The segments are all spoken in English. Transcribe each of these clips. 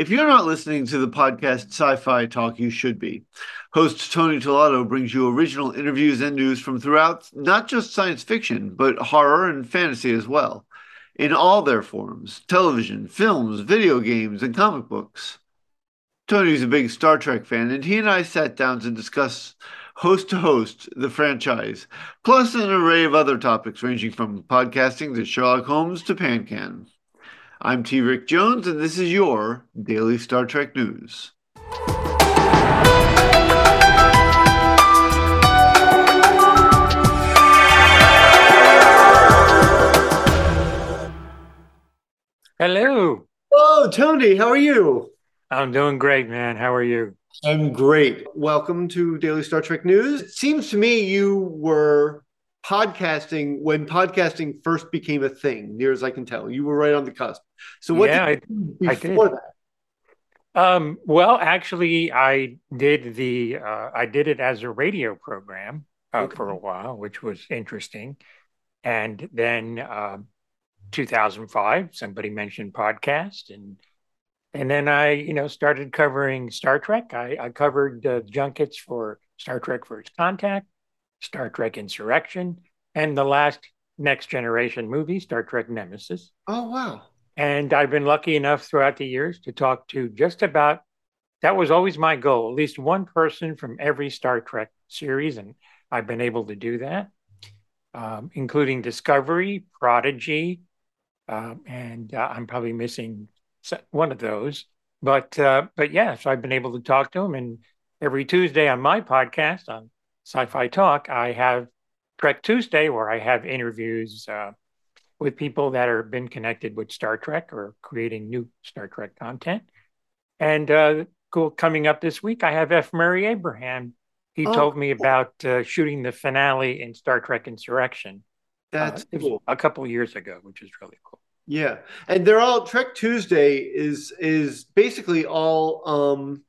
If you're not listening to the podcast Sci Fi Talk, you should be. Host Tony Tellado brings you original interviews and news from throughout not just science fiction, but horror and fantasy as well, in all their forms television, films, video games, and comic books. Tony's a big Star Trek fan, and he and I sat down to discuss host to host the franchise, plus an array of other topics ranging from podcasting to Sherlock Holmes to PanCan. I'm T. Rick Jones, and this is your Daily Star Trek News. Hello. Oh, Tony, how are you? I'm doing great, man. How are you? I'm great. Welcome to Daily Star Trek News. It seems to me you were podcasting when podcasting first became a thing, near as I can tell. You were right on the cusp. So what yeah, did you do before I that? Um, well, actually, I did the uh, I did it as a radio program uh, okay. for a while, which was interesting. And then uh, 2005, somebody mentioned podcast, and and then I, you know, started covering Star Trek. I, I covered uh, junkets for Star Trek First Contact, Star Trek Insurrection, and the last Next Generation movie, Star Trek Nemesis. Oh, wow. And I've been lucky enough throughout the years to talk to just about, that was always my goal, at least one person from every Star Trek series. And I've been able to do that, um, including Discovery, Prodigy, uh, and uh, I'm probably missing one of those. But uh, but yeah, so I've been able to talk to him, and every Tuesday on my podcast on Sci-Fi Talk, I have Trek Tuesday, where I have interviews uh, with people that have been connected with Star Trek or creating new Star Trek content. And uh, cool, coming up this week, I have F. Murray Abraham. He oh, told me about uh, shooting the finale in Star Trek Insurrection. Uh, That's cool. a couple years ago, which is really cool. Yeah, and they're all Trek Tuesday is is basically all um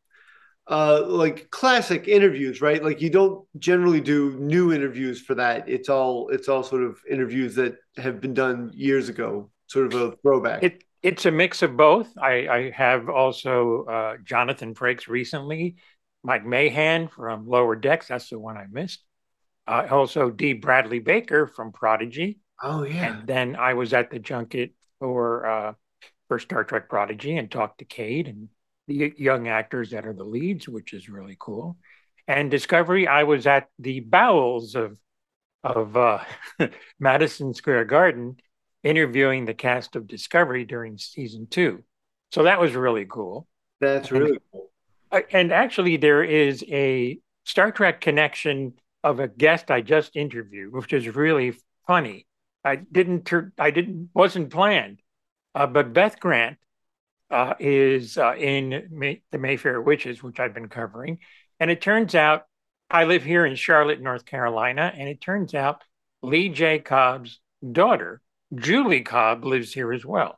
uh, like classic interviews, right? Like you don't generally do new interviews for that. It's all it's all sort of interviews that have been done years ago, sort of a throwback. It it's a mix of both. I, I have also uh, Jonathan Frakes recently, Mike Mahan from Lower Decks. That's the one I missed. Uh, also D. Bradley Baker from Prodigy. Oh yeah. And then I was at the junket for uh, for Star Trek Prodigy and talked to Cade and the young actors that are the leads, which is really cool. And Discovery, I was at the bowels of of uh, Madison Square Garden interviewing the cast of Discovery during season two. So that was really cool. That's really and, cool. And actually, there is a Star Trek connection of a guest I just interviewed, which is really funny. I didn't, I didn't, wasn't planned, uh, but Beth Grant uh, is uh, in May- the Mayfair Witches, which I've been covering. And it turns out I live here in Charlotte, North Carolina, and it turns out Lee J. Cobb's daughter, Julie Cobb, lives here as well.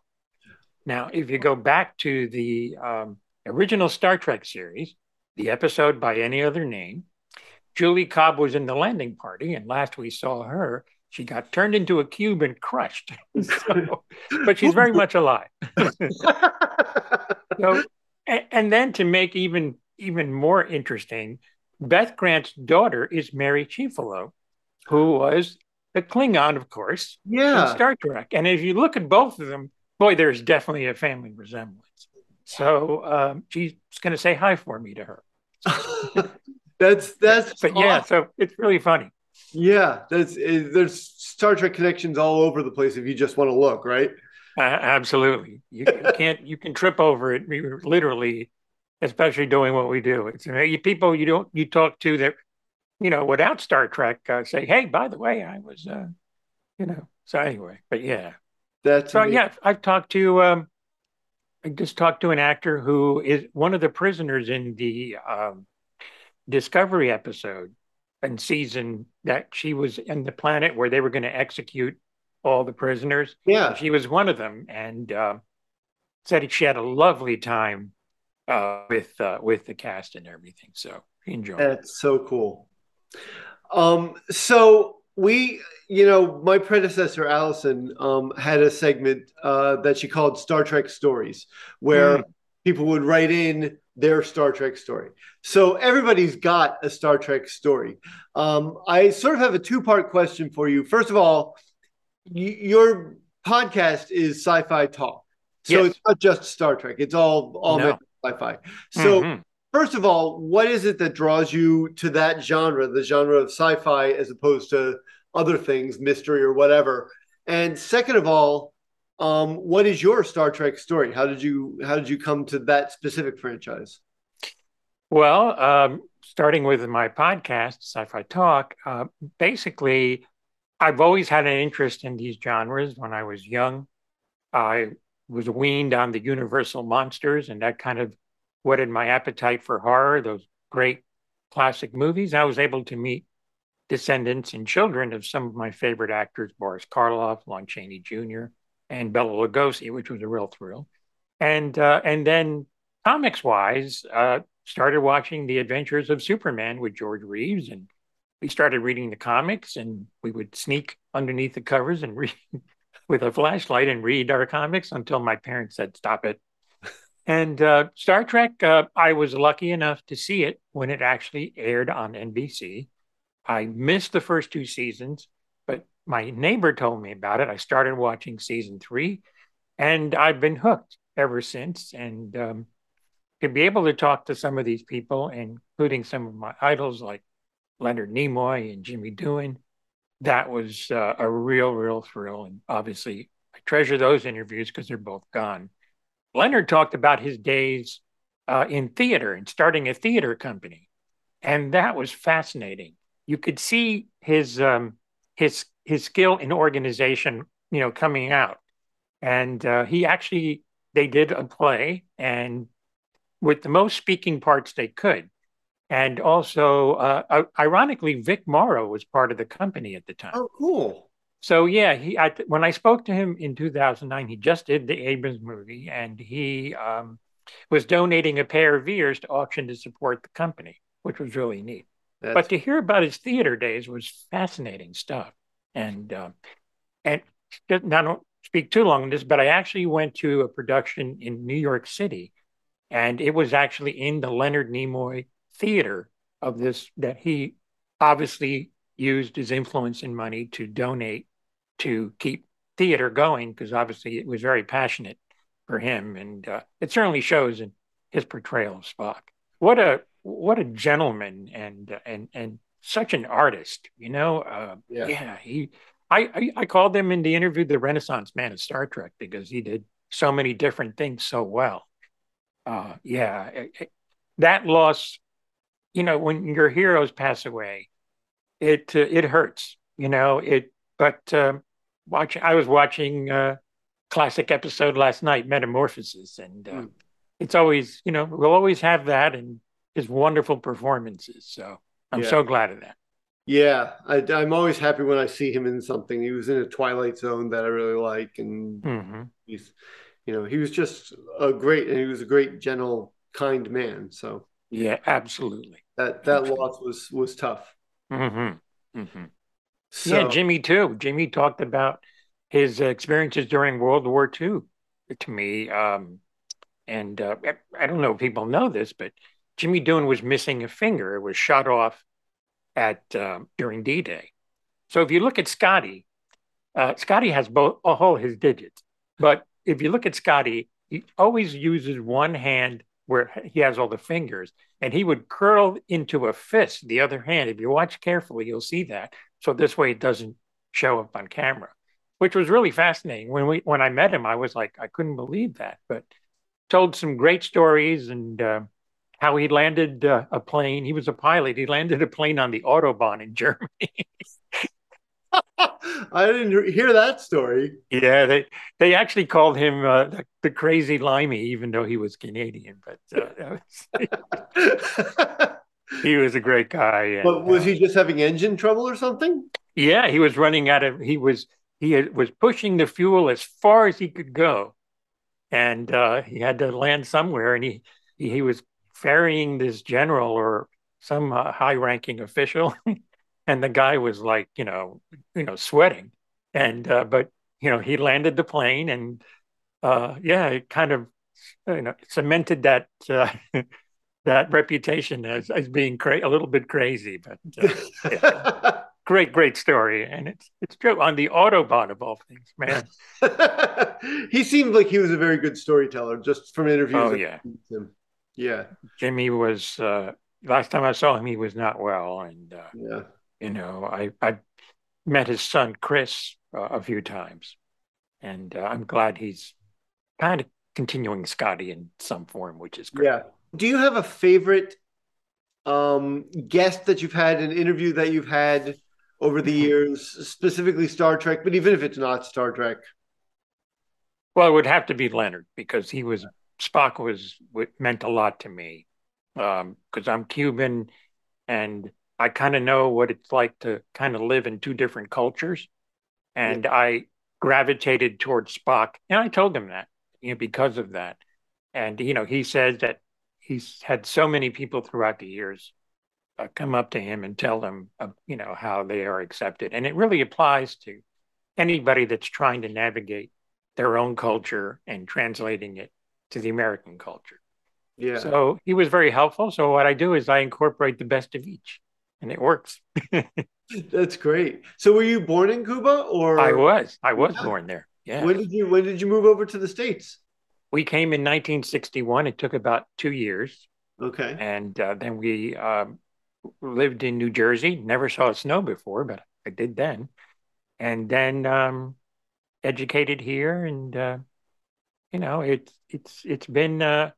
Now, if you go back to the um, original Star Trek series, the episode by any other name, Julie Cobb was in the landing party, and last we saw her, she got turned into a cube and crushed. so, but she's very much alive. so, and, and, then to make even even more interesting, Beth Grant's daughter is Mary Chieffolo, who was the Klingon, of course, yeah, in Star Trek. And if you look at both of them, boy, there's definitely a family resemblance. So um, she's going to say hi for me to her. that's that's. But awesome. yeah, so it's really funny. Yeah, that's eh, there's Star Trek connections all over the place if you just want to look, right? Uh, absolutely, you, you can't you can trip over it literally, especially doing what we do. It's you, people you don't you talk to that, you know, without Star Trek uh, say, hey, by the way, I was, uh, you know. So anyway, but yeah, that's so amazing. yeah. I've talked to um, I just talked to an actor who is one of the prisoners in the um, Discovery episode and season that she was in the planet where they were going to execute all the prisoners. Yeah, she was one of them, and uh, said she had a lovely time uh, with uh, with the cast and everything. So enjoy. That's so cool. Um, so we, you know, my predecessor Allison um, had a segment uh, that she called Star Trek Stories, where mm. people would write in their Star Trek story. So everybody's got a Star Trek story. Um, I sort of have a two part question for you. First of all, y- your podcast is Sci-Fi Talk, so yes. it's not just Star Trek. It's all all no. sci-fi. So. Mm-hmm. First of all, what is it that draws you to that genre, the genre of sci-fi, as opposed to other things, mystery or whatever? And second of all, um, what is your Star Trek story? How did you how did you come to that specific franchise? Well, um, starting with my podcast, Sci-Fi Talk, uh, basically, I've always had an interest in these genres. When I was young, I was weaned on the Universal monsters, and that kind of whetted my appetite for horror. Those great classic movies. I was able to meet descendants and children of some of my favorite actors: Boris Karloff, Lon Chaney Jr and Bela Lugosi, which was a real thrill. And uh, and then comics wise, uh, started watching the Adventures of Superman with George Reeves, and we started reading the comics, and we would sneak underneath the covers and read with a flashlight and read our comics until my parents said stop it. And uh, Star Trek, uh, I was lucky enough to see it when it actually aired on NBC. I missed the first two seasons, my neighbor told me about it. I started watching season three, and I've been hooked ever since. And um, to be able to talk to some of these people, including some of my idols like Leonard Nimoy and Jimmy Doohan, that was uh, a real, real thrill. And obviously, I treasure those interviews because they're both gone. Leonard talked about his days uh, in theater and starting a theater company, and that was fascinating. You could see his um, his his skill in organization, you know, coming out. And uh, he actually, they did a play and with the most speaking parts they could. And also, uh, ironically, Vic Morrow was part of the company at the time. Oh, cool. So yeah, he I, when I spoke to him in 2009, he just did the Abrams movie, and he um, was donating a pair of ears to auction to support the company, which was really neat. That's... But to hear about his theater days was fascinating stuff. And uh, and now don't speak too long on this, but I actually went to a production in New York City, and it was actually in the Leonard Nimoy theater of this that he obviously used his influence and money to donate to keep theater going because obviously it was very passionate for him, and uh, it certainly shows in his portrayal of Spock. What a what a gentleman and and and such an artist, you know. Uh, yeah. yeah, he. I, I, I called him in the interview the Renaissance man of Star Trek because he did so many different things so well. Uh, yeah, it, it, that loss, you know, when your heroes pass away, it uh, it hurts, you know. It, but uh, watch. I was watching a classic episode last night, Metamorphosis, and mm. it's always, you know, we'll always have that and his wonderful performances. So I'm yeah. so glad of that. Yeah, I, am always happy when I see him in something. He was in a Twilight Zone that I really like, and mm-hmm. he's, you know, he was just a great, and he was a great, gentle, kind man. So yeah, absolutely. That that absolutely. loss was was tough. Mm-hmm. Mm-hmm. So, yeah, Jimmy too. Jimmy talked about his experiences during World War II to me, um, and uh, I don't know if people know this, but Jimmy Doohan was missing a finger. It was shot off at uh, during D-Day. So if you look at Scotty, uh, Scotty has both all his digits. But if you look at Scotty, he always uses one hand where he has all the fingers, and he would curl into a fist the other hand. If you watch carefully, you'll see that. So this way, it doesn't show up on camera, which was really fascinating. When we when I met him, I was like, I couldn't believe that. But told some great stories and. Uh, how he landed uh, a plane. He was a pilot. He landed a plane on the Autobahn in Germany. I didn't hear that story. Yeah, they they actually called him uh, the, the, crazy limey, even though he was Canadian. But uh, was, he was a great guy. And, but was he just having engine trouble or something? Yeah, he was running out of. He was he had, was pushing the fuel as far as he could go, and uh, he had to land somewhere. And he he, he was ferrying this general or some uh, high-ranking official, and the guy was like, you know, you know, sweating, and uh, but you know, he landed the plane, and uh, yeah, it kind of you know cemented that uh, that reputation as as being cra- a little bit crazy, but uh, yeah. great, great story, and it's it's true on the Autobahn of all things, man. he seemed like he was a very good storyteller, just from interviews. Oh yeah, yeah. Jimmy was uh, last time I saw him, he was not well, and uh, yeah, you know, I I met his son Chris uh, a few times, and uh, I'm glad he's kind of continuing Scotty in some form, which is great. Yeah. Do you have a favorite um, guest that you've had, an interview that you've had over the years, specifically Star Trek, but even if it's not Star Trek? Well, it would have to be Leonard because he was Spock was meant a lot to me because um, I'm Cuban and I kind of know what it's like to kind of live in two different cultures, and yeah. I gravitated towards Spock, and I told him that you know because of that, and you know he says that he's had so many people throughout the years uh, come up to him and tell them, uh, you know, how they are accepted. And it really applies to anybody that's trying to navigate their own culture and translating it to the American culture. Yeah. So he was very helpful. So what I do is I incorporate the best of each, and it works. That's great. So were you born in Cuba, or I was? I was yeah. born there. Yeah. When did you When did you move over to the states? We came in 1961. It took about two years. Okay. And uh, then we um, lived in New Jersey. Never saw snow before, but I did then. And then um, educated here, and uh, you know, it's it's it's been. Uh,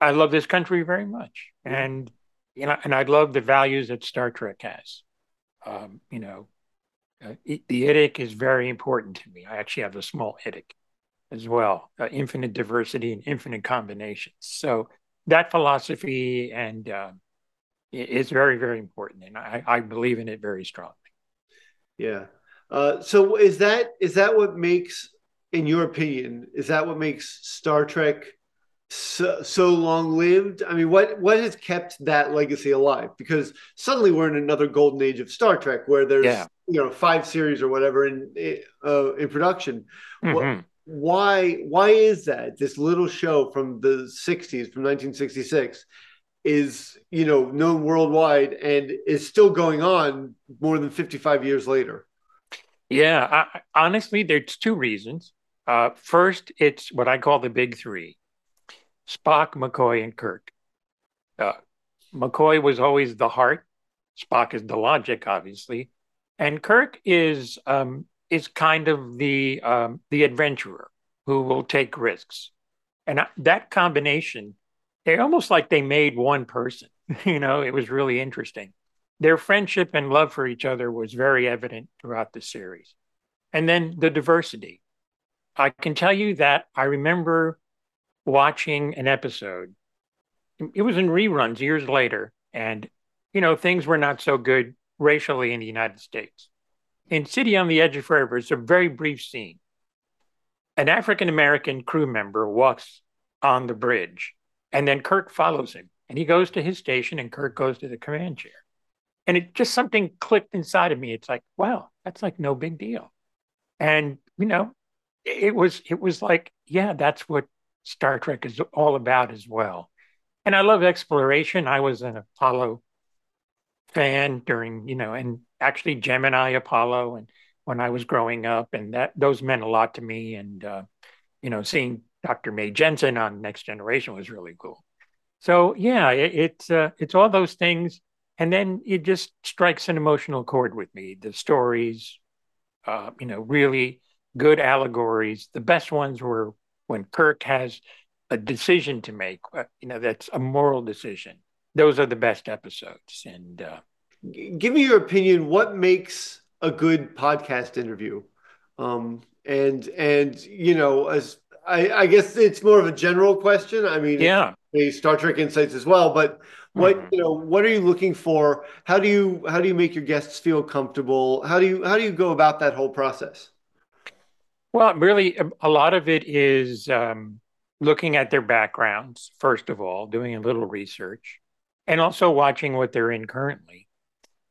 I love this country very much, yeah. and you know, and I love the values that Star Trek has. Um, you know, uh, the IDIC is very important to me. I actually have a small IDIC as well, uh, infinite diversity and infinite combinations. So that philosophy and uh, is very, very important, and I, I, believe in it very strongly. Yeah. Uh, so is that is that what makes, in your opinion, is that what makes Star Trek so, so long lived? I mean, what what has kept that legacy alive? Because suddenly we're in another golden age of Star Trek, where there's yeah. you know five series or whatever in uh, in production. Mm-hmm. What, why why is that this little show from the 60s from 1966 is you know known worldwide and is still going on more than 55 years later yeah I, honestly there's two reasons uh, first it's what i call the big three spock mccoy and kirk uh, mccoy was always the heart spock is the logic obviously and kirk is um, is kind of the um, the adventurer who will take risks, and that combination, they almost like they made one person. you know, it was really interesting. Their friendship and love for each other was very evident throughout the series, and then the diversity. I can tell you that I remember watching an episode. It was in reruns years later, and you know things were not so good racially in the United States in City on the Edge of Forever, it's a very brief scene. An African American crew member walks on the bridge, and then Kirk follows him. And he goes to his station, and Kirk goes to the command chair. And it just something clicked inside of me. It's like, wow, that's like no big deal. And you know, it was it was like, yeah, that's what Star Trek is all about as well. And I love exploration. I was an Apollo fan during, you know, and actually Gemini, Apollo, and when I was growing up, and that those meant a lot to me. And uh, you know, seeing Dr. Mae Jemison on Next Generation was really cool. So yeah, it, it's uh, it's all those things, and then it just strikes an emotional chord with me. The stories, uh, you know, really good allegories. The best ones were when Kirk has a decision to make. Uh, you know, that's a moral decision. Those are the best episodes, and uh, give me your opinion. What makes a good podcast interview? Um, and and you know, as I, I guess it's more of a general question. I mean, yeah, the Star Trek insights as well. But what mm-hmm. you know, what are you looking for? How do you how do you make your guests feel comfortable? How do you how do you go about that whole process? Well, really, a lot of it is um, looking at their backgrounds first of all, doing a little research, and also watching what they're in currently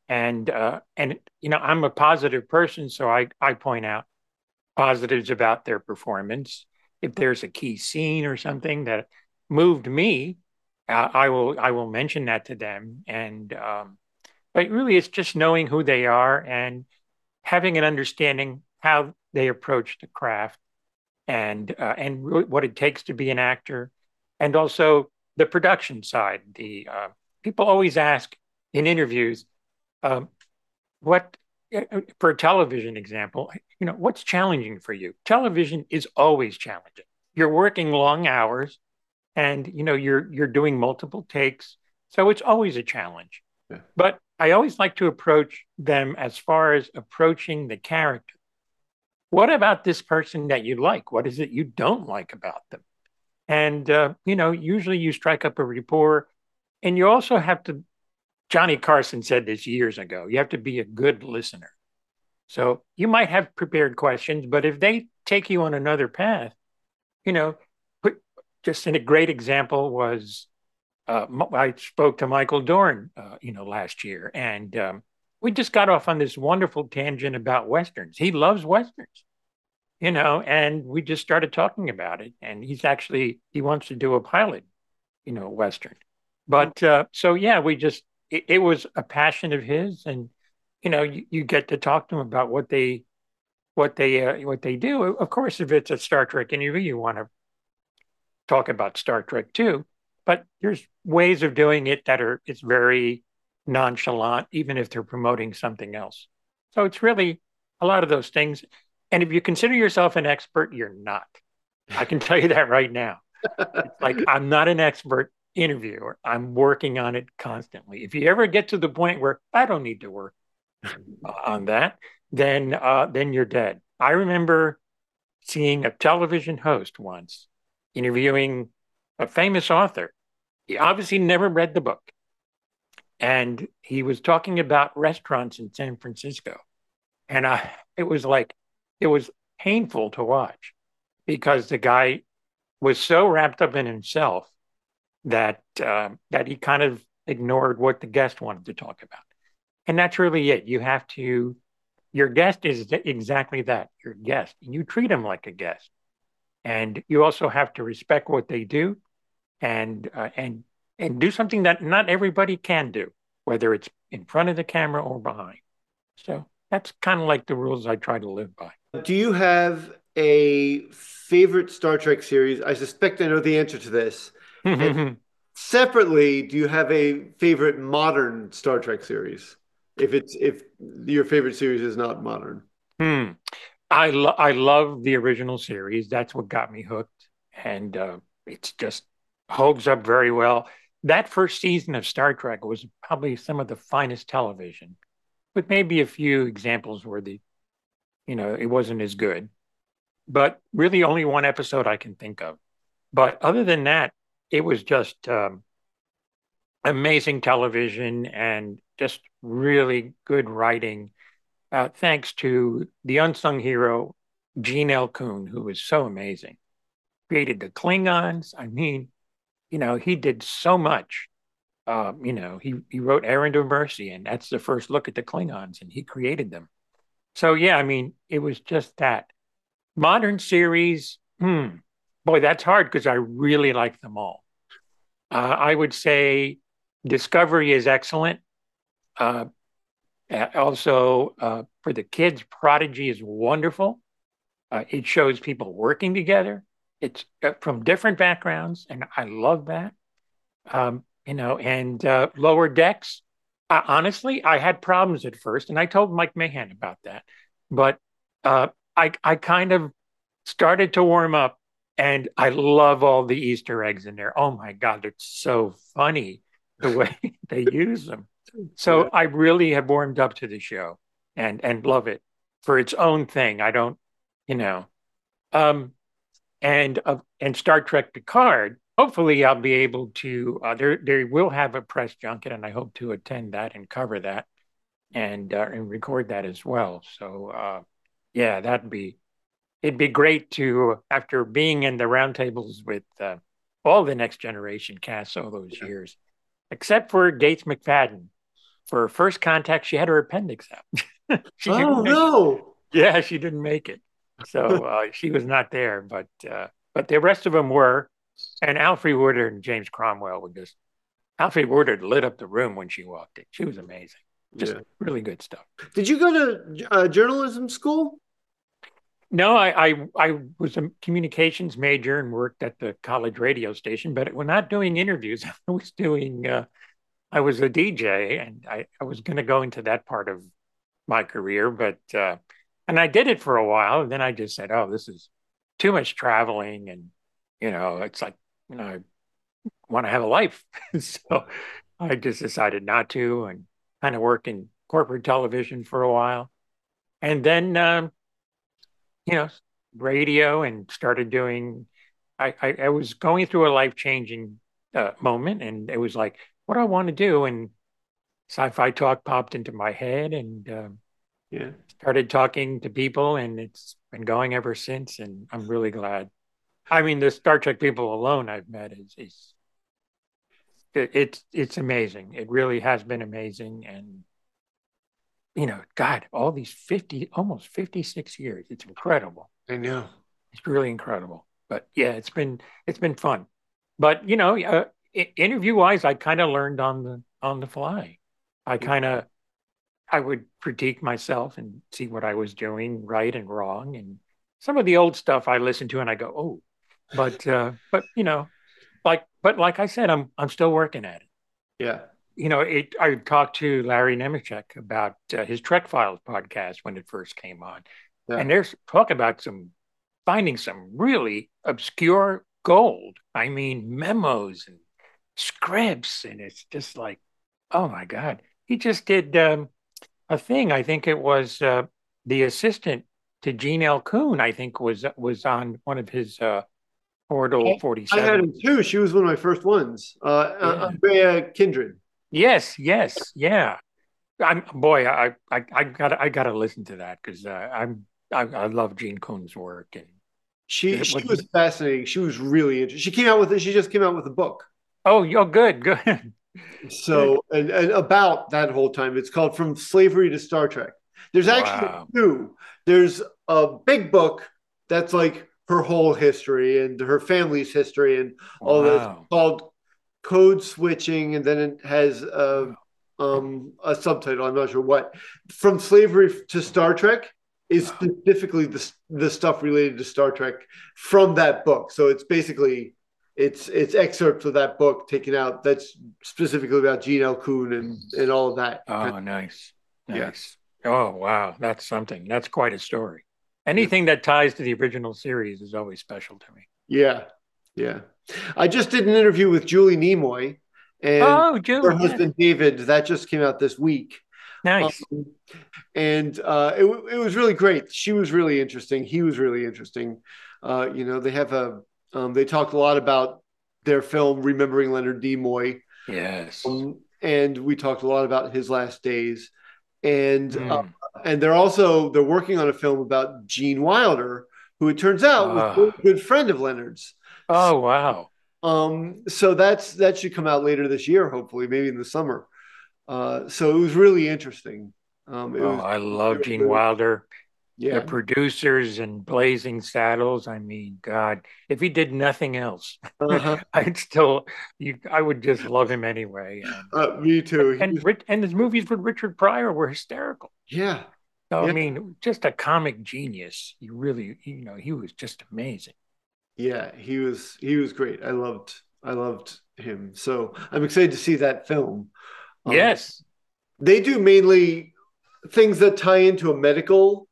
and uh, and you know I'm a positive person, so I I point out positives about their performance. if there's a key scene or something that moved me, uh, I will I will mention that to them. And um, but really, it's just knowing who they are and having an understanding how they approach the craft and uh, and what it takes to be an actor, and also the production side. The uh, people always ask in interviews, um, what uh, for a television example, you know, what's challenging for you? Television is always challenging. You're working long hours, and you know you're you're doing multiple takes, so it's always a challenge. Yeah. But I always like to approach them as far as approaching the character. What about this person that you like? What is it you don't like about them? And uh, you know, usually you strike up a rapport, and you also have to Johnny Carson said this years ago. You have to be a good listener. So you might have prepared questions, but if they take you on another path, you know, put, just in a great example was uh, I spoke to Michael Dorn, uh, you know, last year, and um, we just got off on this wonderful tangent about westerns. He loves westerns, you know, and we just started talking about it. And he's actually he wants to do a pilot, you know, western. But uh, so yeah, we just it, it, was a passion of his, and you know, you, you, get to talk to him about what they, what they, uh, what they do. Of course, if it's a Star Trek interview, you want to talk about Star Trek too. But there's ways of doing it that are it's very nonchalant, even if they're promoting something else. So it's really a lot of those things. And if you consider yourself an expert, you're not. I can tell you that right now. It's like I'm not an expert interviewer. I'm working on it constantly. If you ever get to the point where I don't need to work on that, then uh, then you're dead. I remember seeing a television host once interviewing a famous author. He obviously never read the book. And he was talking about restaurants in San Francisco. And I, it was like, it was painful to watch because the guy was so wrapped up in himself that uh, that he kind of ignored what the guest wanted to talk about. And that's really it. You have to, your guest is exactly that, your guest. And you treat them like a guest. And you also have to respect what they do and uh, and and do something that not everybody can do, whether it's in front of the camera or behind. So that's kind of like the rules I try to live by. Do you have a favorite Star Trek series? I suspect I know the answer to this. separately, do you have a favorite modern Star Trek series? If it's if your favorite series is not modern. Hmm. I lo- I love the original series. That's what got me hooked, and uh, it's just holds up very well. That first season of Star Trek was probably some of the finest television, with maybe a few examples where the, you know, it wasn't as good, but really only one episode I can think of. But other than that, it was just um, amazing television and just really good writing. Uh, thanks to the unsung hero, Gene L. Coon, who was so amazing. Created the Klingons. I mean, you know, he did so much. Um, you know, he, he wrote Errand of Mercy, and that's the first look at the Klingons, and he created them. So, yeah, I mean, it was just that. Modern series, hmm, boy, that's hard because I really like them all. Uh, I would say Discovery is excellent. Uh, also, uh, for the kids, Prodigy is wonderful. Uh, it shows people working together. It's uh, from different backgrounds, and I love that. Um, you know, and uh, Lower Decks. Honestly, I had problems at first, and I told Mike Mahan about that. But I I kind of started to warm up and I love all the Easter eggs in there. Oh my God, it's so funny the way they use them. So I really have warmed up to the show and and love it for its own thing. I don't, you know, um, and uh, and Star Trek Picard. Hopefully, I'll be able to. Uh, there, they will have a press junket, and I hope to attend that and cover that, and uh, and record that as well. So, uh, yeah, that'd be it'd be great to after being in the roundtables with uh, all the next generation cast all those yeah. years, except for Gates McFadden. For first contact, she had her appendix out. oh no! Yeah, she didn't make it, so uh, she was not there. But uh, but the rest of them were. And Alfre Woodard and James Cromwell were just. Alfre Woodard lit up the room when she walked in. She was amazing. Just Yeah. really good stuff. Did you go to uh, journalism school? No, I, I I was a communications major and worked at the college radio station, but we're not doing interviews. I was doing uh, I was a DJ and I, I was going to go into that part of my career, but uh, and I did it for a while. And then I just said, oh, this is too much traveling, and you know, it's like you know, I want to have a life, so I just decided not to, and kind of worked in corporate television for a while, and then. Um, you know, radio and started doing. I I, I was going through a life changing uh, moment, and it was like, what do I want to do? And sci-fi talk popped into my head, and um, Yeah. started talking to people, and it's been going ever since. And I'm really glad. I mean, the Star Trek people alone I've met is is it, it's it's amazing. It really has been amazing, and you know, God, all these fifty, almost fifty six years. It's incredible. I know. It's really incredible. But yeah, it's been it's been fun. But you know, uh, interview wise, I kind of learned on the on the fly. I kind of I would critique myself and see what I was doing right and wrong, and some of the old stuff I listen to and I go, oh, but uh, but you know, like but like I said, I'm I'm still working at it. Yeah. You know, it. I talked to Larry Nemecek about uh, his Trek Files podcast when it first came on, Yeah. and there's talk about some finding some really obscure gold. I mean, memos and scripts, and it's just like, oh my god, he just did um, a thing. I think it was uh, the assistant to Gene L. Coon. I think was was on one of his uh, Portal Forty I had him too. She was one of my first ones. Uh, uh, Yeah. Andrea Kindred. Yes, yes, yeah. I'm boy, I I I got I got to listen to that because uh, I'm I, I love Gene Coon's work and She she what- was fascinating. She was really interesting. She came out with she just came out with a book. oh, you're good, good. So and, and about that whole time, it's called From Slavery to Star Trek. There's actually Wow. two. There's a big book that's like her whole history and her family's history and all that Wow. called Code Switching, and then it has a um a subtitle. I'm not sure what. From Slavery to Star Trek is specifically the the stuff related to Star Trek from that book. So it's basically it's it's excerpts of that book taken out that's specifically about Gene L. Coon and and all of that. Oh, nice, nice. Oh, wow, that's something. That's quite a story. Anything that ties to the original series is always special to me. Yeah, yeah. I just did an interview with Julie Nimoy and oh, her Julie, yeah. husband David. That just came out this week. nice. Um, and uh, it, it was really great. She was really interesting. He was really interesting. Uh, you know, they have a um, they talked a lot about their film Remembering Leonard Nimoy, yes. um, and we talked a lot about his last days. And Mm. And they're also they're working on a film about Gene Wilder, who it turns out Ah. was a good friend of Leonard's. Oh, wow. Um, so that's that should come out later this year, hopefully, maybe in the summer. Uh, so it was really interesting. Um, Oh, was, I love Gene Wilder. Yeah, the producers and Blazing Saddles. I mean, God, if he did nothing else, uh-huh. I'd still, you, I would just love him anyway. And, uh, me too. And, was- and his movies with Richard Pryor were hysterical. yeah, So, Yeah. I mean, just a comic genius. He really, you know, he was just amazing. yeah, he was he was great. I loved I loved him. So I'm excited to see that film. Um, yes. they do mainly things that tie into a medical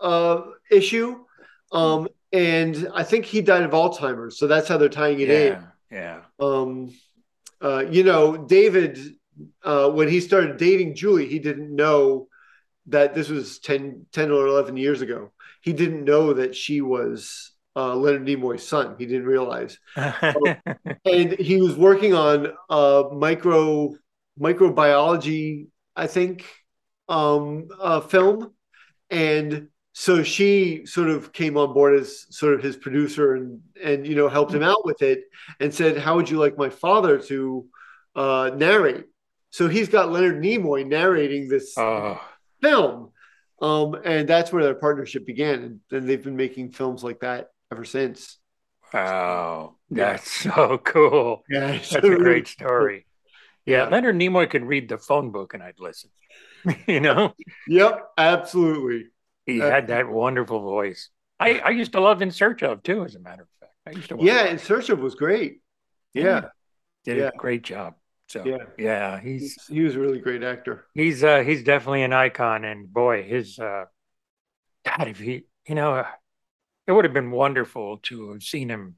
uh, issue. Um, and I think he died of Alzheimer's, so that's how they're tying it in. Yeah. Yeah. um, uh, you know, David, uh, when he started dating Julie, he didn't know that this was 10, 10 or 11 years ago. He didn't know that she was uh, Leonard Nimoy's son. He didn't realize. And he was working on uh, micro microbiology, I think, um, uh, film. And so she sort of came on board as sort of his producer and and you know helped him out with it and said how would you like my father to uh, narrate so he's got leonard nimoy narrating this oh, film um, and that's where their partnership began and, and they've been making films like that ever since Wow, that's so cool. Yeah, that's a great story. Yeah, yeah, Leonard Nimoy could read the phone book and I'd listen. you know? Yep, absolutely. He uh, had that wonderful voice. I, I used to love In Search of too, as a matter of fact. I used to Yeah, In Search of was great. Yeah. Did yeah. a great job. So yeah, yeah he's he was a really great actor. He's uh he's definitely an icon and boy, his uh God, if he you know uh, it would have been wonderful to have seen him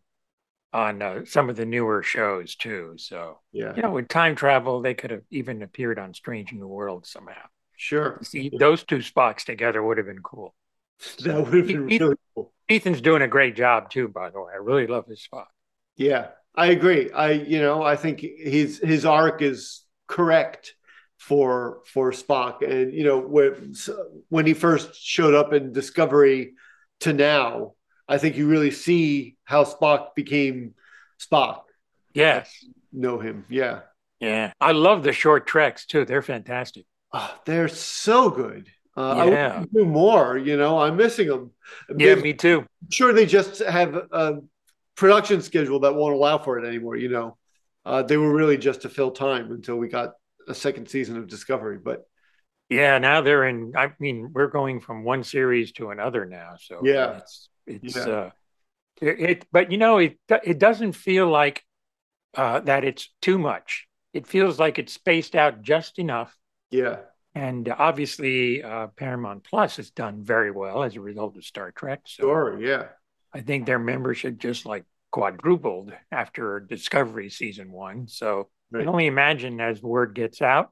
on uh, some of the newer shows too. So yeah, you know, with time travel, they could have even appeared on Strange New Worlds somehow. Sure, see those two Spocks together would have been cool. That would have been Ethan, really cool. Ethan's doing a great job too, by the way. I really love his Spock. Yeah, I agree. I you know I think his his arc is correct for for Spock, and you know when when he first showed up in Discovery to now, I think you really see how Spock became Spock. Yes. Know him. Yeah. Yeah. I love the short treks too. They're fantastic. Oh, they're so good. Uh, yeah. I do more, you know, I'm missing them. Yeah, me too. I'm sure they just have a production schedule that won't allow for it anymore, you know. Uh, they were really just to fill time until we got a second season of Discovery. But yeah, now they're in. I mean, we're going from one series to another now. So yeah, it's it's yeah. uh, it, it, But you know, it it doesn't feel like uh, that it's too much. It feels like it's spaced out just enough. Yeah. And obviously, uh, Paramount Plus has done very well as a result of Star Trek. So sure. Yeah. I think their membership just like quadrupled after Discovery season one. So right. I can only imagine as word gets out.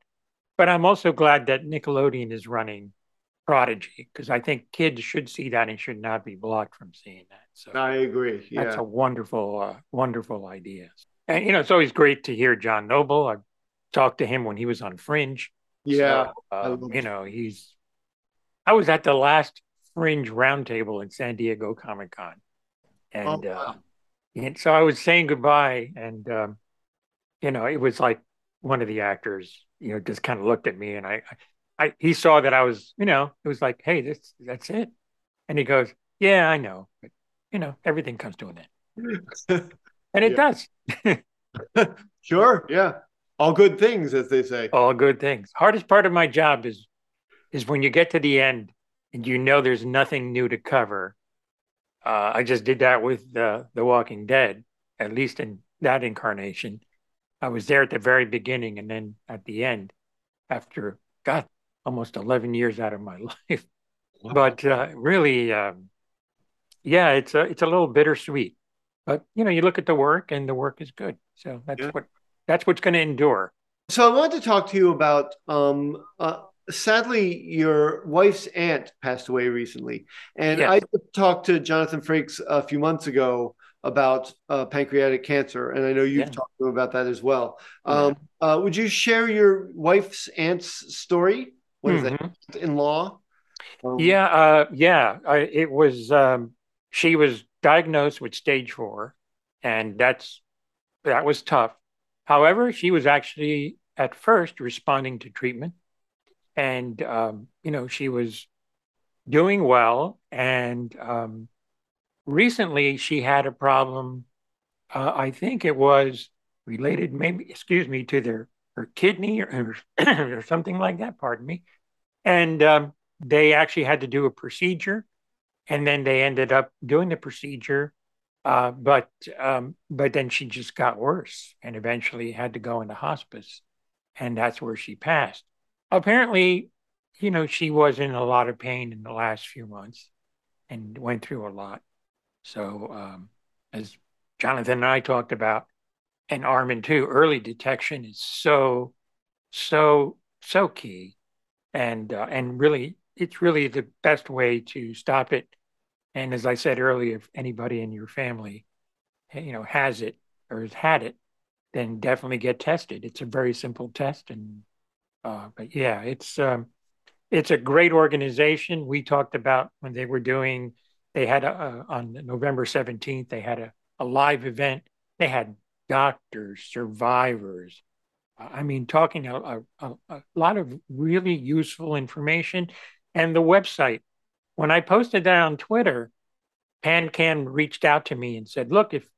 But I'm also glad that Nickelodeon is running prodigy because I think kids should see that and should not be blocked from seeing that. So I agree. Yeah. That's a wonderful, uh, wonderful idea. And you know, it's always great to hear John Noble. I talked to him when he was on Fringe. Yeah, so, uh, you know, he's. I was at the last Fringe roundtable in San Diego Comic Con, and, oh, wow. uh, and so I was saying goodbye, and um, you know, it was like one of the actors, you know, just kind of looked at me, and I, I he saw that I was, you know, it was like, hey, this that's it. And he goes, Yeah, I know. But you know, everything comes to an end. and it does. sure, yeah. All good things, as they say. All good things. Hardest part of my job is is when you get to the end and you know there's nothing new to cover. Uh, I just did that with uh, The Walking Dead, at least in that incarnation. I was there at the very beginning and then at the end, after God, almost 11 years out of my life. Wow. But uh, really, um, yeah, it's a, it's a little bittersweet. But you know, you look at the work, and the work is good. So that's yeah. what that's what's going to endure. So I wanted to talk to you about. Um, uh, sadly, your wife's aunt passed away recently, and yes. I talked to Jonathan Frakes a few months ago about uh, pancreatic cancer, and I know you've yeah. talked to him about that as well. Um, yeah. uh, would you share your wife's aunt's story? What is mm-hmm. that in law? Um, yeah, uh, yeah. I, it was. Um, she was diagnosed with stage four, and that's that was tough. However, she was actually at first responding to treatment, and um, you know she was doing well. And um, recently, she had a problem. Uh, I think it was related, maybe excuse me, to their her kidney or, or something like that. Pardon me. And um, they actually had to do a procedure, and then they ended up doing the procedure. Uh, but um, but then she just got worse, and eventually had to go into hospice, and that's where she passed. Apparently, you know, she was in a lot of pain in the last few months, and went through a lot. So um, as Jonathan and I talked about, and Armin too, early detection is so, so, so key. And uh, and really, it's really the best way to stop it. And as I said earlier, if anybody in your family, you know, has it or has had it, then definitely get tested. It's a very simple test, and uh, but yeah, it's um, it's a great organization. We talked about when they were doing, they had a, on November seventeenth, they had a, a live event. They had doctors, survivors. I mean, talking a, a, a lot of really useful information. And the website, when I posted that on Twitter, PanCan reached out to me and said, "Look, if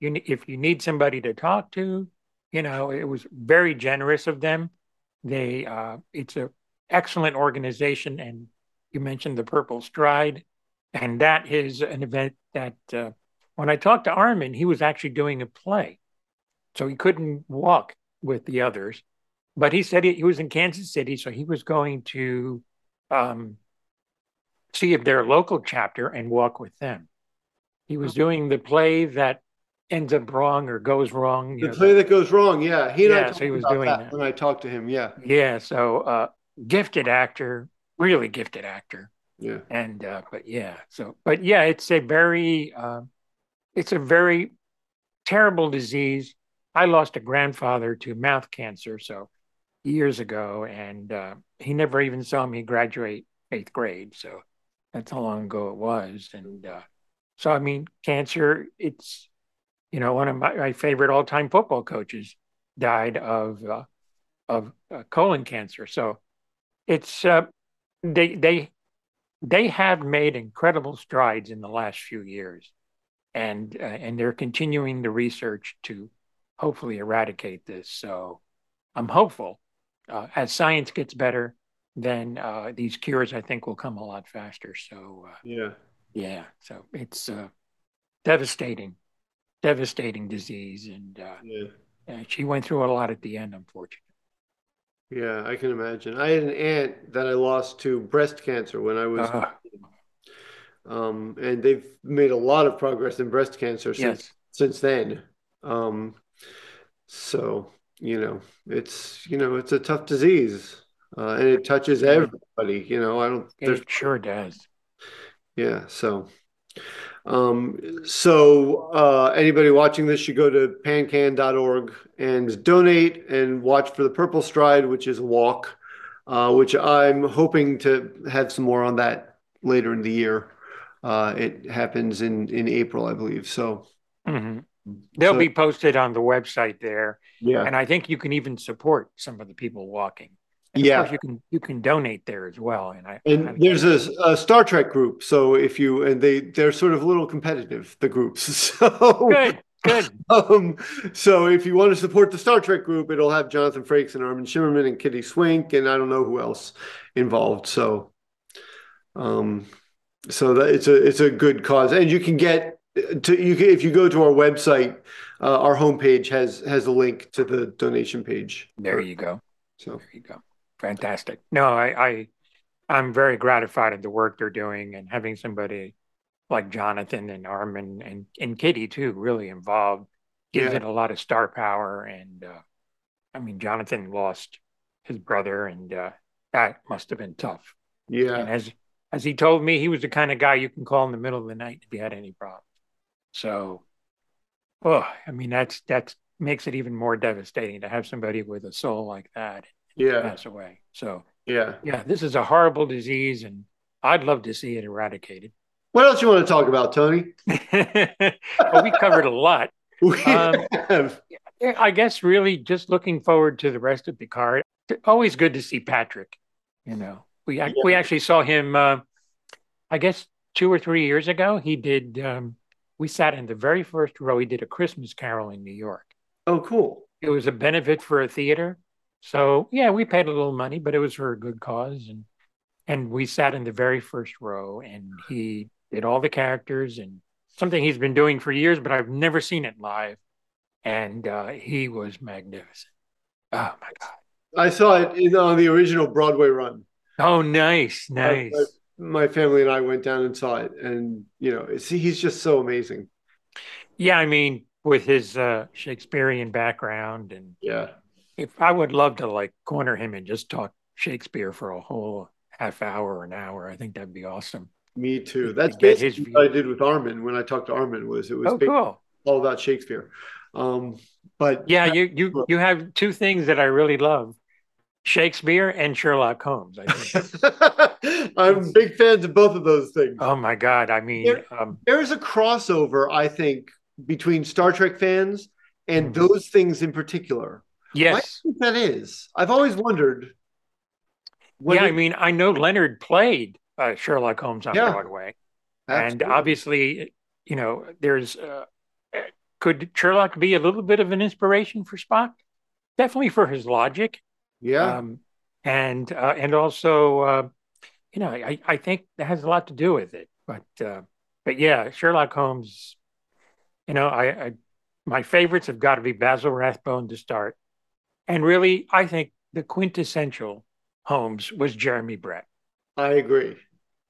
you if you need somebody to talk to, you know, it was very generous of them. They uh, it's a excellent organization, and you mentioned the Purple Stride, and that is an event that uh, when I talked to Armin, he was actually doing a play, so he couldn't walk with the others, but he said he, he was in Kansas City, so he was going to um, see if their local chapter and walk with them. He was doing the play that ends up wrong or goes wrong. The know, play that goes wrong, yeah. He and yeah, I so he was doing that, that, when I talked to him, yeah. Yeah, so uh, gifted actor, really gifted actor. Yeah. And uh, but yeah, so but yeah, it's a very uh, it's a very terrible disease. I lost a grandfather to mouth cancer, so years ago, and uh, he never even saw me graduate eighth grade. So that's how long ago it was. And uh, so, I mean, cancer, it's, you know, one of my, my favorite all time football coaches died of, uh, of uh, colon cancer. So it's, uh, they, they, they have made incredible strides in the last few years. And, uh, and they're continuing the research to hopefully eradicate this. So I'm hopeful uh, as science gets better, then uh, these cures, I think, will come a lot faster. So, uh, yeah, yeah. So it's uh, devastating, devastating disease, and uh, yeah. she went through a lot at the end, unfortunately. Yeah, I can imagine. I had an aunt that I lost to breast cancer when I was, uh-huh. um, and they've made a lot of progress in breast cancer since yes. since then. Um, so you know, it's you know, it's a tough disease, uh, and it touches everybody. You know, I don't. It sure does. Yeah. So, um, so uh, anybody watching this should go to pancan.org and donate and watch for the Purple Stride, which is a walk, uh, which I'm hoping to have some more on that later in the year. Uh, it happens in in April, I believe. So. Mm-hmm. They'll so, be posted on the website there. Yeah. And I think you can even support some of the people walking. And yeah. you can you can donate there as well. And I and I, there's a, a, Star Trek group. So if you and they they're sort of a little competitive, the groups. So good. Good. Um, so if you want to support the Star Trek group, it'll have Jonathan Frakes and Armin Shimerman and Kitty Swink and I don't know who else involved. So um so that it's a it's a good cause. And you can get to you if you go to our website, uh, our homepage has has a link to the donation page. There you go. So there you go. Fantastic. No, I, I I'm very gratified at the work they're doing and having somebody like Jonathan and Armin and and Kitty too really involved gives yeah. it a lot of star power. And uh, I mean, Jonathan lost his brother, and uh, that must have been tough. Yeah. And as as he told me, he was the kind of guy you can call in the middle of the night if you had any problems. So, oh, I mean, that's that's makes it even more devastating to have somebody with a soul like that yeah. pass away. So, yeah, yeah, this is a horrible disease, and I'd love to see it eradicated. What else you want to talk about, Tony? well, we covered a lot. We um, have. I guess really just looking forward to the rest of Picard. Always good to see Patrick. You know, we yeah. we actually saw him. Uh, I guess two or three years ago. He did um, we sat in the very first row. He did a Christmas Carol in New York. Oh, cool. It was a benefit for a theater. So yeah, we paid a little money, but it was for a good cause. And and we sat in the very first row and he did all the characters and something he's been doing for years, but I've never seen it live. And uh, he was magnificent. Oh my God. I saw it in, on the original Broadway run. Oh, nice, nice my family and I went down and saw it, and you know, see, he's just so amazing. Yeah, I mean, with his uh, Shakespearean background, and yeah, if I would love to like corner him and just talk Shakespeare for a whole half hour or an hour, I think that'd be awesome. Me too. That's basically what I did with Armin when I talked to Armin. Was it was oh, cool. all about Shakespeare. Um, but yeah, you you you have two things that I really love: Shakespeare and Sherlock Holmes. I think. I'm big fans of both of those things. Oh my god! I mean, there, um, there is a crossover, I think, between Star Trek fans and mm-hmm. those things in particular. Yes, that is. I've always wondered. Yeah, I mean, I know Leonard played uh, Sherlock Holmes on yeah. Broadway. And obviously, you know, there's uh, could Sherlock be a little bit of an inspiration for Spock? Definitely for his logic. Yeah. Um, and uh, and also, uh, you know, I, I think that has a lot to do with it. But uh, but yeah, Sherlock Holmes. You know, I, I my favorites have got to be Basil Rathbone to start, and really, I think the quintessential Holmes was Jeremy Brett. I agree.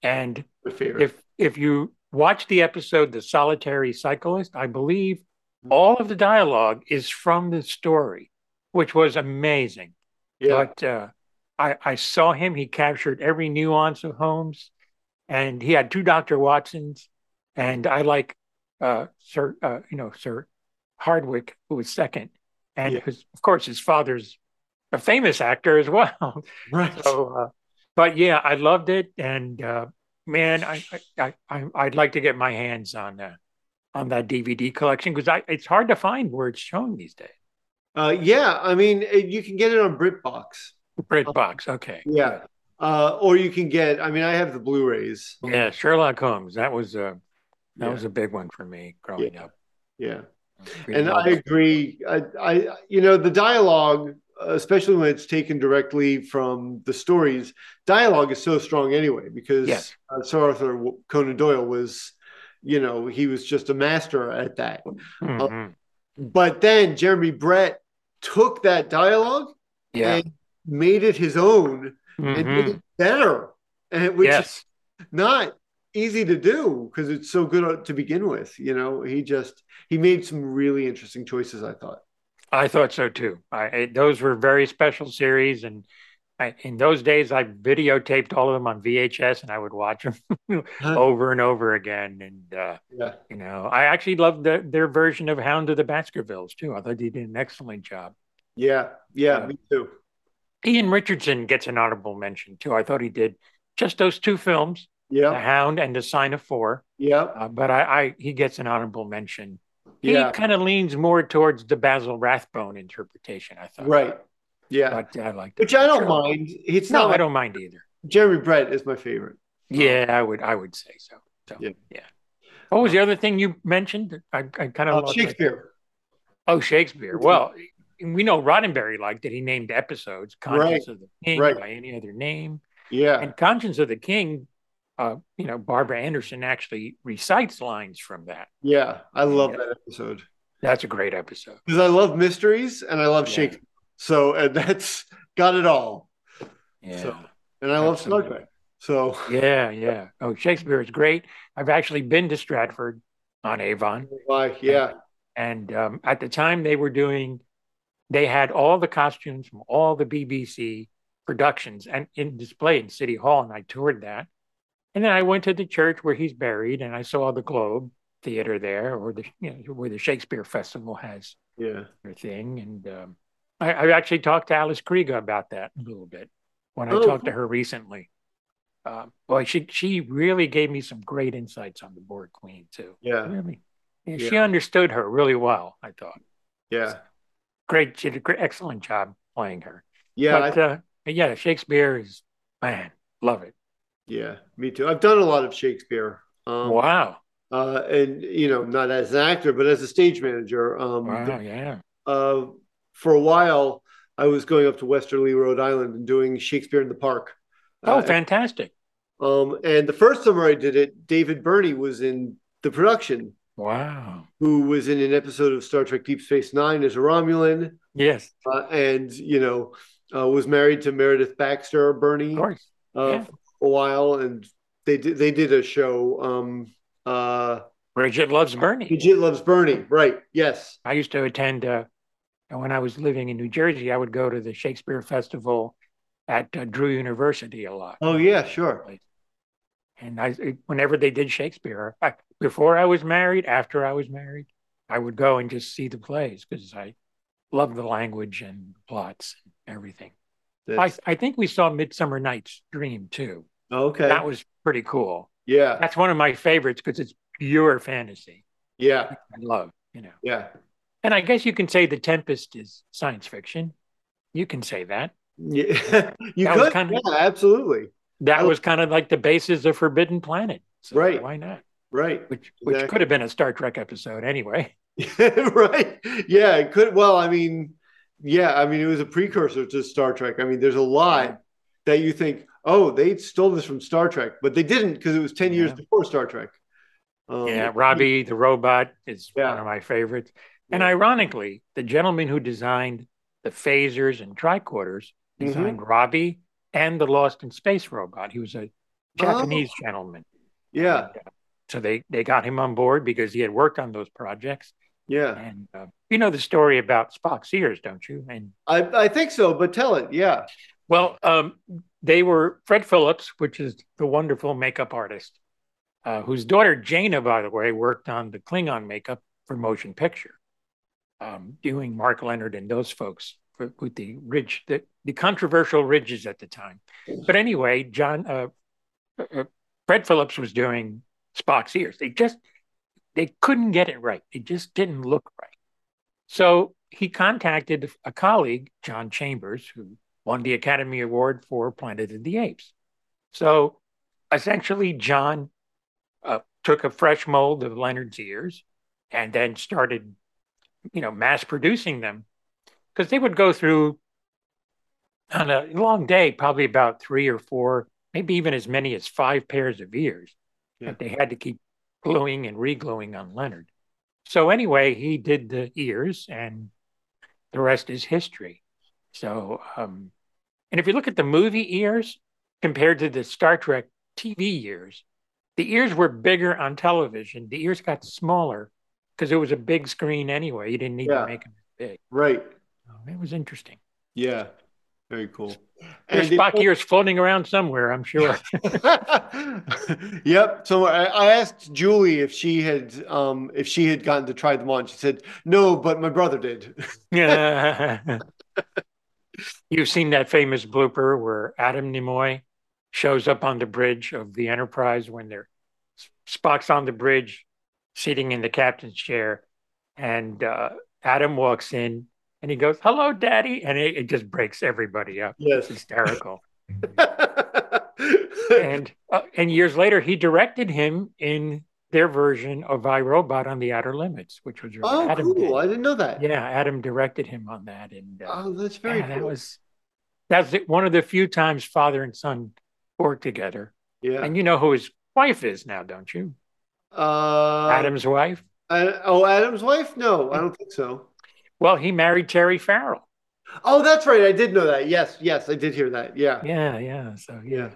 And if if you watch the episode The Solitary Cyclist, I believe all of the dialogue is from the story, which was amazing. Yeah. But uh, I, I saw him. He captured every nuance of Holmes, and he had two Doctor Watsons, and I like uh, Sir, uh, you know, Sir Hardwicke, who was second, and yeah. his, of course his father's a famous actor as well. Right. So, uh, but yeah, I loved it, and uh, man, I, I, I, I'd like to get my hands on uh, on that DVD collection because it's hard to find where it's shown these days. Uh, yeah, I mean, you can get it on BritBox. BritBox, okay. Yeah. Uh, or you can get. I mean, I have the Blu-rays. Yeah, Sherlock Holmes. That was a that yeah. was a big one for me growing yeah. up. Yeah, and I agree. I, I, you know, the dialogue, especially when it's taken directly from the stories, dialogue is so strong anyway because yes. uh, Sir Arthur Conan Doyle was, you know, he was just a master at that. Mm-hmm. Uh, but then Jeremy Brett took that dialogue yeah. and made it his own mm-hmm. and made it better, and which yes. is not easy to do because it's so good to begin with. You know, he just he made some really interesting choices. I thought. I thought so too. I, those were very special series, and I, in those days, I videotaped all of them on VHS, and I would watch them over and over again. And uh, yeah, you know, I actually loved the, their version of Hound of the Baskervilles too. I thought they did an excellent job. Yeah, yeah, uh, me too. Ian Richardson gets an honorable mention too. I thought he did just those two films, yeah, The Hound and The Sign of Four. Yeah, uh, but I, I, he gets an honorable mention. Yeah. He kind of leans more towards the Basil Rathbone interpretation. I thought. Right. Yeah, but I like which I don't sure. mind. It's no, not. I don't mind either. Jeremy Brett is my favorite. Yeah, I would. I would say so. So yeah. yeah. What was the other thing you mentioned? I, I kind of uh, Shakespeare. Oh, Shakespeare. Well, we know Roddenberry liked it. He named episodes "Conscience right. of the King" right. by any other name. Yeah, and "Conscience of the King." Uh, you know, Barbara Anderson actually recites lines from that. Yeah, I love that episode. That's a great episode because I love mysteries and I love yeah. Shakespeare. So and that's got it all. Yeah. So, and I love Star Trek. So yeah, yeah. Oh, Shakespeare is great. I've actually been to Stratford on Avon. Why? Yeah. And, and um, at the time they were doing, they had all the costumes from all the BBC productions and in display in City Hall, and I toured that. And then I went to the church where he's buried, and I saw the Globe Theater there, or the you know where the Shakespeare Festival has yeah their thing, and um, I, I, actually talked to Alice Krige about that a little bit when I oh. talked to her recently. Uh, boy, she she really gave me some great insights on the Borg Queen too. Yeah, really. Yeah, yeah. She understood her really well. I thought. Yeah. Great. She did a great, excellent job playing her. Yeah. But, I, uh, yeah, Shakespeare is man, love it. Yeah, me too. I've done a lot of Shakespeare. Um, wow. Uh, and you know, not as an actor, but as a stage manager. Um, wow. The, yeah. Uh, for a while, I was going up to Westerly, Rhode Island, and doing Shakespeare in the Park. Oh, uh, fantastic! Um, and the first summer I did it, David Birney was in the production. Wow! Who was in an episode of Star Trek Deep Space Nine as a Romulan? Yes. Uh, and you know, uh, was married to Meredith Baxter Birney. Of course. Uh, yeah. A while, and they did they did a show. Um, uh, Bridget loves Bernie. Bridget loves Bernie. Right. Yes. I used to attend uh, and when I was living in New Jersey, I would go to the Shakespeare Festival at uh, Drew University a lot. Oh yeah, sure. And I, whenever they did Shakespeare, I, before I was married, after I was married, I would go and just see the plays because I love the language and plots and everything. I, I think we saw Midsummer Night's Dream too. Okay, that was pretty cool. Yeah, that's one of my favorites because it's pure fantasy. Yeah, I love you know. Yeah, and I guess you can say The Tempest is science fiction. You can say that. Yeah, you that could. Kind of, yeah, absolutely. That was kind of like the basis of Forbidden Planet. So right. Why not? Right. Which which exactly. could have been a Star Trek episode anyway. right. Yeah, it could. Well, I mean, yeah, I mean, it was a precursor to Star Trek. I mean, there's a lot that you think, oh, they stole this from Star Trek, but they didn't because it was 10 yeah. years before Star Trek. Um, yeah, Robbie the robot is yeah. one of my favorites. And yeah. ironically, the gentleman who designed the phasers and tricorders designed mm-hmm. Robbie and the Lost in Space robot. He was a Japanese oh. gentleman. Yeah. And, uh, so they they got him on board because he had worked on those projects. Yeah. And uh, you know the story about Spock's ears, don't you? And I, I think so, but tell it. Yeah. Well, um, they were Fred Phillips, which is the wonderful makeup artist, uh, whose daughter Jana, by the way, worked on the Klingon makeup for motion picture, um, doing Mark Lenard and those folks for, with the ridge, the, the controversial ridges at the time. But anyway, John uh, uh, Fred Phillips was doing Spock's ears. They just they couldn't get it right. It just didn't look right. So he contacted a colleague, John Chambers, who won the Academy Award for Planet of the Apes. So essentially, John uh, took a fresh mold of Leonard's ears and then started, you know, mass producing them because they would go through on a long day, probably about three or four, maybe even as many as five pairs of ears yeah. that they had to keep gluing and re-gluing on Leonard. So anyway, he did the ears, and the rest is history. So, um, and if you look at the movie ears compared to the Star Trek TV ears, the ears were bigger on television. The ears got smaller because it was a big screen anyway. You didn't need yeah. to make them big. Right. So it was interesting. Yeah. Very cool. There's and Spock ears floating around somewhere, I'm sure. yep. So I, I, asked Julie if she had um, if she had gotten to try them on. She said no, but my brother did. yeah. You've seen that famous blooper where Adam Nimoy shows up on the bridge of the Enterprise when they're Spock's on the bridge, sitting in the captain's chair, and uh, Adam walks in and he goes, "Hello, Daddy," and it, it just breaks everybody up. Yes, it's hysterical. and uh, and years later, he directed him in their version of I Robot on the Outer Limits, which was oh Adam cool. Did. I didn't know that. Yeah, Adam directed him on that, and uh, oh, that's very yeah, cool. That was that's one of the few times father and son worked together. Yeah, and you know who his wife is now, don't you? Uh, Adam's wife. I, oh, Adam's wife? No, I don't think so. Well, he married Terry Farrell. Oh, that's right. I did know that. Yes, yes, I did hear that. Yeah. Yeah, yeah. So yeah.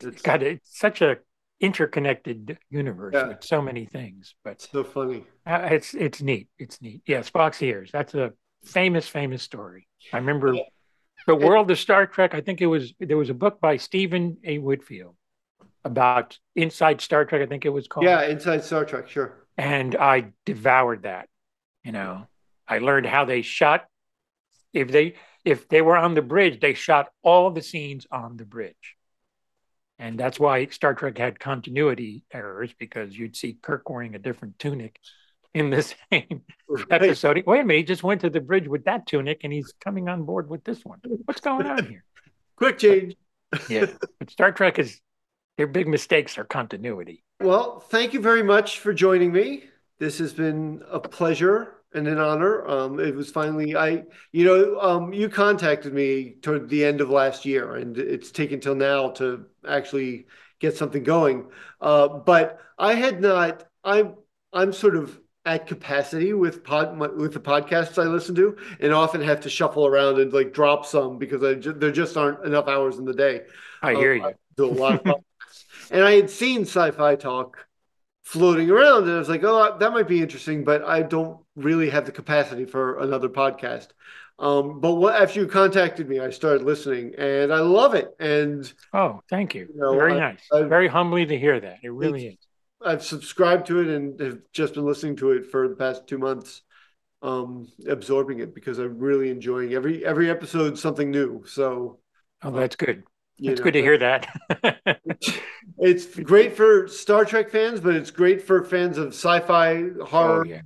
It's got it's such a interconnected universe yeah. with so many things. But so funny. Uh, it's it's neat. It's neat. Yeah, Spock's ears. That's a famous, famous story. I remember yeah. the world of Star Trek. I think it was there was a book by Stephen A. Whitfield about Inside Star Trek. I think it was called. Yeah, Inside Star Trek. Sure. And I devoured that. You know, I learned how they shot. If they if they were on the bridge, they shot all the scenes on the bridge. And that's why Star Trek had continuity errors because you'd see Kirk wearing a different tunic in the same episode. Wait a minute, he just went to the bridge with that tunic and he's coming on board with this one. What's going on here? Quick change. Yeah. But Star Trek is their big mistakes are continuity. Well, thank you very much for joining me. This has been a pleasure and an honor. Um, it was finally I, you know, um, you contacted me toward the end of last year, and it's taken till now to actually get something going. Uh, but I had not. I'm I'm sort of at capacity with pod with the podcasts I listen to, and often have to shuffle around and like drop some because I just, there just aren't enough hours in the day. I hear um, you. I do a lot of podcasts. and I had seen Sci-Fi Talk floating around, and I was like, oh, that might be interesting, but I don't really have the capacity for another podcast. Um, but what, after you contacted me, I started listening, and I love it. And oh, thank you. you know, Very I, nice. I, Very humbly to hear that. It really is. I've subscribed to it and have just been listening to it for the past two months, um, absorbing it because I'm really enjoying every every episode something new. So, oh, that's good. It's know, good to hear that. it's great for Star Trek fans, but it's great for fans of sci-fi, horror, oh, yeah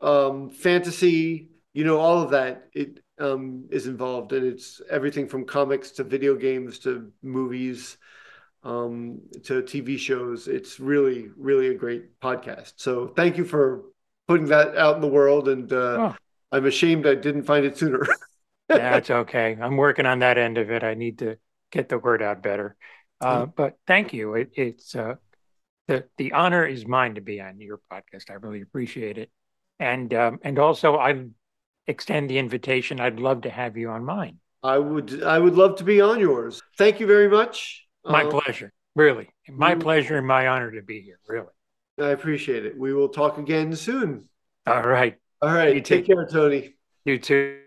um, fantasy, you know, all of that it um, is involved, and it's everything from comics to video games to movies. um, to TV shows. It's really, really a great podcast. So thank you for putting that out in the world. And uh, oh. I'm ashamed I didn't find it sooner. That's okay. I'm working on that end of it. I need to get the word out better. Uh, mm-hmm. But thank you. It, it's uh, the the honor is mine to be on your podcast. I really appreciate it, and um, and also I extend the invitation. I'd love to have you on mine. I would I would love to be on yours. Thank you very much. My uh, pleasure. Really, my pleasure and my honor to be here. Really, I appreciate it. We will talk again soon. All right. All right. You take care, Tony. You too.